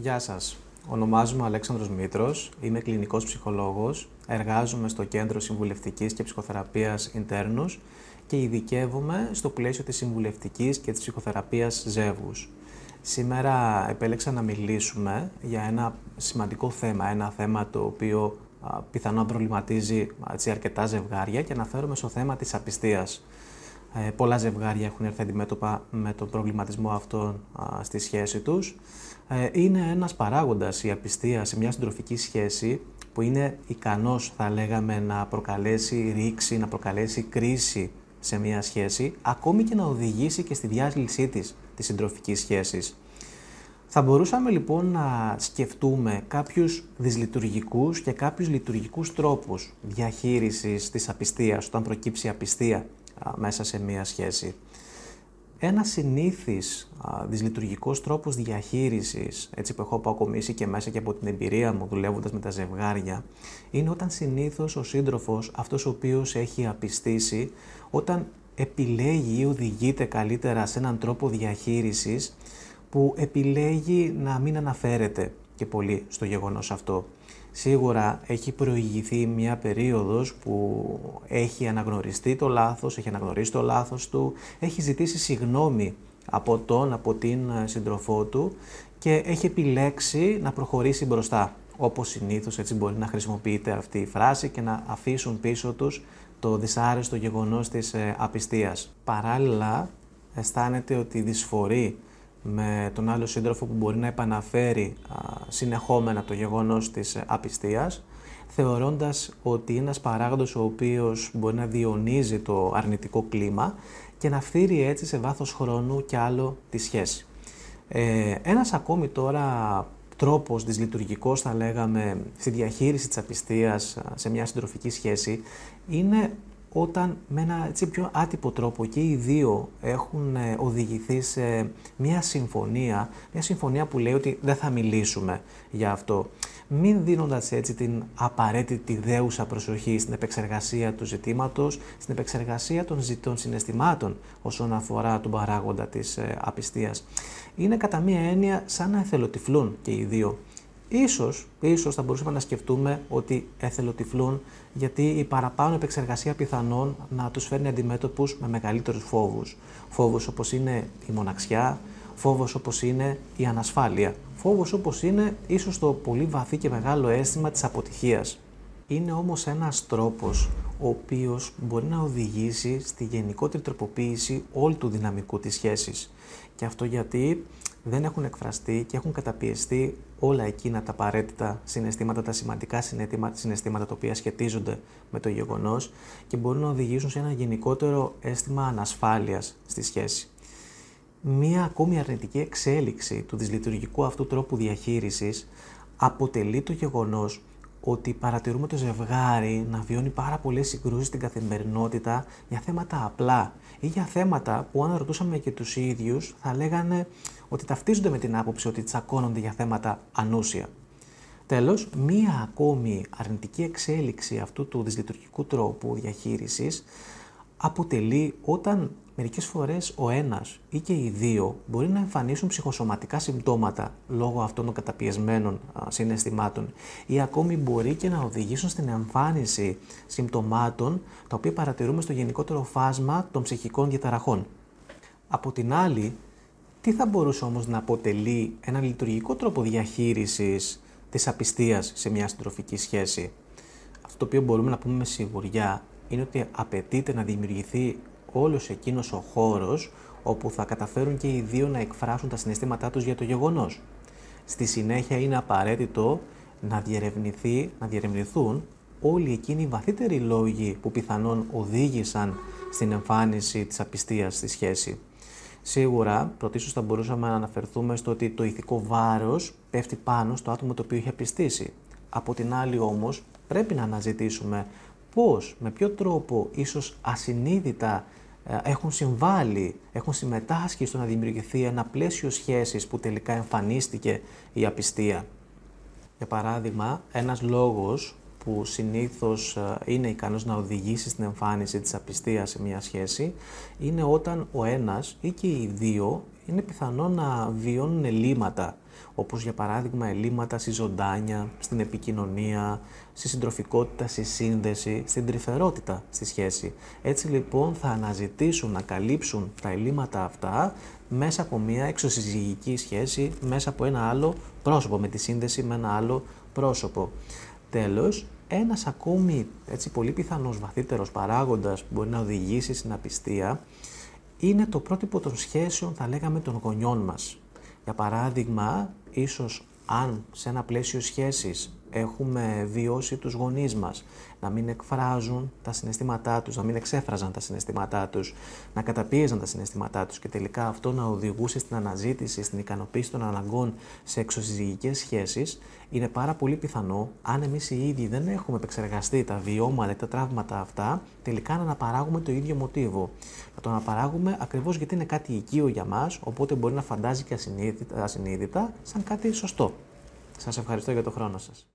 Γεια σας. Ονομάζομαι Αλέξανδρος Μήτρος, είμαι κλινικός ψυχολόγος, εργάζομαι στο Κέντρο Συμβουλευτικής και Ψυχοθεραπείας Ιντέρνους και ειδικεύομαι στο πλαίσιο της συμβουλευτικής και της ψυχοθεραπείας ζεύγους. Σήμερα επέλεξα να μιλήσουμε για ένα σημαντικό θέμα, ένα θέμα το οποίο πιθανόν προβληματίζει αρκετά ζευγάρια και αναφέρομαι στο θέμα της απιστίας. Ε, πολλά ζευγάρια έχουν έρθει αντιμέτωπα με τον προβληματισμό αυτόν στη σχέση τους. Ε, είναι ένας παράγοντας η απιστία σε μια συντροφική σχέση που είναι ικανός, θα λέγαμε, να προκαλέσει ρήξη, να προκαλέσει κρίση σε μια σχέση, ακόμη και να οδηγήσει και στη διάσλησή της, της συντροφικής σχέσης. Θα μπορούσαμε λοιπόν να σκεφτούμε κάποιους δυσλειτουργικούς και κάποιους λειτουργικούς τρόπους διαχείρισης της απιστίας, όταν προκύψει απιστία μέσα σε μία σχέση. Ένας συνήθις α, δυσλειτουργικός τρόπος διαχείρισης, έτσι που έχω αποκομίσει και μέσα και από την εμπειρία μου δουλεύοντας με τα ζευγάρια, είναι όταν συνήθως ο σύντροφος, αυτός ο οποίος έχει απιστήσει, όταν επιλέγει ή οδηγείται καλύτερα σε έναν τρόπο διαχείρισης που επιλέγει να μην αναφέρεται και πολύ στο γεγονός αυτό. Σίγουρα έχει προηγηθεί μια περίοδος που έχει αναγνωριστεί το λάθος, έχει αναγνωρίσει το λάθος του, έχει ζητήσει συγνώμη από τον, από την σύντροφό του και έχει επιλέξει να προχωρήσει μπροστά. Όπως συνήθως έτσι μπορεί να χρησιμοποιείται αυτή η φράση και να αφήσουν πίσω τους το δυσάρεστο γεγονός της ε, απιστίας. Παράλληλα αισθάνεται ότι δυσφορεί με τον άλλο σύντροφο που μπορεί να επαναφέρει συνεχόμενα το γεγονός της ε, απιστίας, θεωρώντας ότι είναι ένας παράγοντος ο οποίος μπορεί να διονύζει το αρνητικό κλίμα και να φύρει έτσι σε βάθος χρόνου και άλλο τη σχέση. Ε, ένας ακόμη τώρα τρόπος δυσλειτουργικός θα λέγαμε στη διαχείριση της απιστίας σε μια συντροφική σχέση είναι όταν με ένα έτσι πιο άτυπο τρόπο και οι δύο έχουν ε, οδηγηθεί σε μια συμφωνία, μια συμφωνία που λέει ότι δεν θα μιλήσουμε για αυτό. Μην δίνοντας έτσι την απαραίτητη δέουσα προσοχή στην επεξεργασία του ζητήματος, στην επεξεργασία των ζητών συναισθημάτων όσον αφορά τον παράγοντα της ε, απιστίας. Είναι κατά μία έννοια σαν να εθελοτυφλούν και οι δύο. Ίσως, ίσως θα μπορούσαμε να σκεφτούμε ότι εθελοτυφλούν γιατί η παραπάνω επεξεργασία πιθανόν να τους φέρνει αντιμέτωπους με μεγαλύτερους φόβους. Φόβους όπως είναι η μοναξιά, φόβος όπως είναι η ανασφάλεια, φόβος όπως είναι ίσως το πολύ βαθύ και μεγάλο αίσθημα της αποτυχίας. Είναι όμως ένας τρόπος ο οποίος μπορεί να οδηγήσει στη γενικότερη τροποποίηση όλου του δυναμικού της σχέσης. Και αυτό γιατί δεν έχουν εκφραστεί και έχουν καταπιεστεί όλα εκείνα τα απαραίτητα συναισθήματα, τα σημαντικά συναισθήματα τα οποία σχετίζονται με το γεγονός και μπορούν να οδηγήσουν σε ένα γενικότερο αίσθημα ανασφάλειας στη σχέση. Μία ακόμη αρνητική εξέλιξη του δυσλειτουργικού αυτού τρόπου διαχείρισης αποτελεί το γεγονός ότι παρατηρούμε το ζευγάρι να βιώνει πάρα πολλές συγκρούσεις στην καθημερινότητα για θέματα απλά ή για θέματα που αν ρωτούσαμε και τους ίδιους θα λέγανε ότι ταυτίζονται με την άποψη ότι τσακώνονται για θέματα ανούσια. Τέλος, μία ακόμη αρνητική εξέλιξη αυτού του δυσλειτουργικού τρόπου διαχείρισης αποτελεί όταν μερικές φορές ο ένας ή και οι δύο μπορεί να εμφανίσουν ψυχοσωματικά συμπτώματα λόγω αυτών των καταπιεσμένων συναισθημάτων ή ακόμη μπορεί και να οδηγήσουν στην εμφάνιση συμπτωμάτων τα οποία παρατηρούμε στο γενικότερο φάσμα των ψυχικών διαταραχών. Από την άλλη, τι θα μπορούσε όμως να αποτελεί ένα λειτουργικό τρόπο διαχείρισης της απιστίας σε μια συντροφική σχέση; Αυτό το οποίο μπορούμε να πούμε με σιγουριά είναι ότι απαιτείται να δημιουργηθεί όλος εκείνος ο χώρος όπου θα καταφέρουν και οι δύο να εκφράσουν τα συναισθήματά τους για το γεγονός. Στη συνέχεια είναι απαραίτητο να, διερευνηθεί, να διερευνηθούν όλοι εκείνοι οι βαθύτεροι λόγοι που πιθανόν οδήγησαν στην εμφάνιση της απιστίας στη σχέση. Σίγουρα, πρωτίστως θα μπορούσαμε να αναφερθούμε στο ότι το ηθικό βάρος πέφτει πάνω στο άτομο το οποίο έχει απιστήσει. Από την άλλη όμως, πρέπει να αναζητήσουμε πώς, με ποιο τρόπο ίσως ασυνείδητα ε, έχουν συμβάλει, έχουν συμμετάσχει στο να δημιουργηθεί ένα πλαίσιο σχέσης που τελικά εμφανίστηκε η απιστία. Για παράδειγμα, ένας λόγος που συνήθως ε, είναι ικανός να οδηγήσει στην εμφάνιση της απιστίας σε μια σχέση είναι όταν ο ένας ή και οι δύο είναι πιθανό να βιώνουν ελλείμματα, όπως για παράδειγμα ελλείμματα στη ζωντάνια, στην επικοινωνία, στη συντροφικότητα, στη σύνδεση, στην τρυφερότητα στη σχέση. Έτσι λοιπόν θα αναζητήσουν να καλύψουν τα ελλείμματα αυτά μέσα από μια εξωσυζυγική σχέση, μέσα από ένα άλλο πρόσωπο, με τη σύνδεση με ένα άλλο πρόσωπο. Τέλος, ένας ακόμη έτσι, πολύ πιθανός βαθύτερος παράγοντας που μπορεί να οδηγήσει στην απιστία είναι το πρότυπο των σχέσεων, θα λέγαμε, των γονιών μας. Για παράδειγμα, ίσως αν σε ένα πλαίσιο σχέσης έχουμε βιώσει τους γονείς μας να μην εκφράζουν τα συναισθήματά τους, να μην εξέφραζαν τα συναισθήματά τους, να καταπίεζαν τα συναισθήματά τους και τελικά αυτό να οδηγούσε στην αναζήτηση, στην ικανοποίηση των αναγκών σε εξωσυζυγικές σχέσεις, είναι πάρα πολύ πιθανό, αν εμείς οι ίδιοι δεν έχουμε επεξεργαστεί τα βιώματα ή τα τραύματα αυτά, τελικά να αναπαράγουμε το ίδιο μοτίβο. Να το αναπαράγουμε ακριβώς γιατί είναι κάτι οικείο για μας, οπότε μπορεί να φαντάζει και ασυνείδητα, ασυνείδητα σαν κάτι σωστό. Σας ευχαριστώ για το χρόνο σας.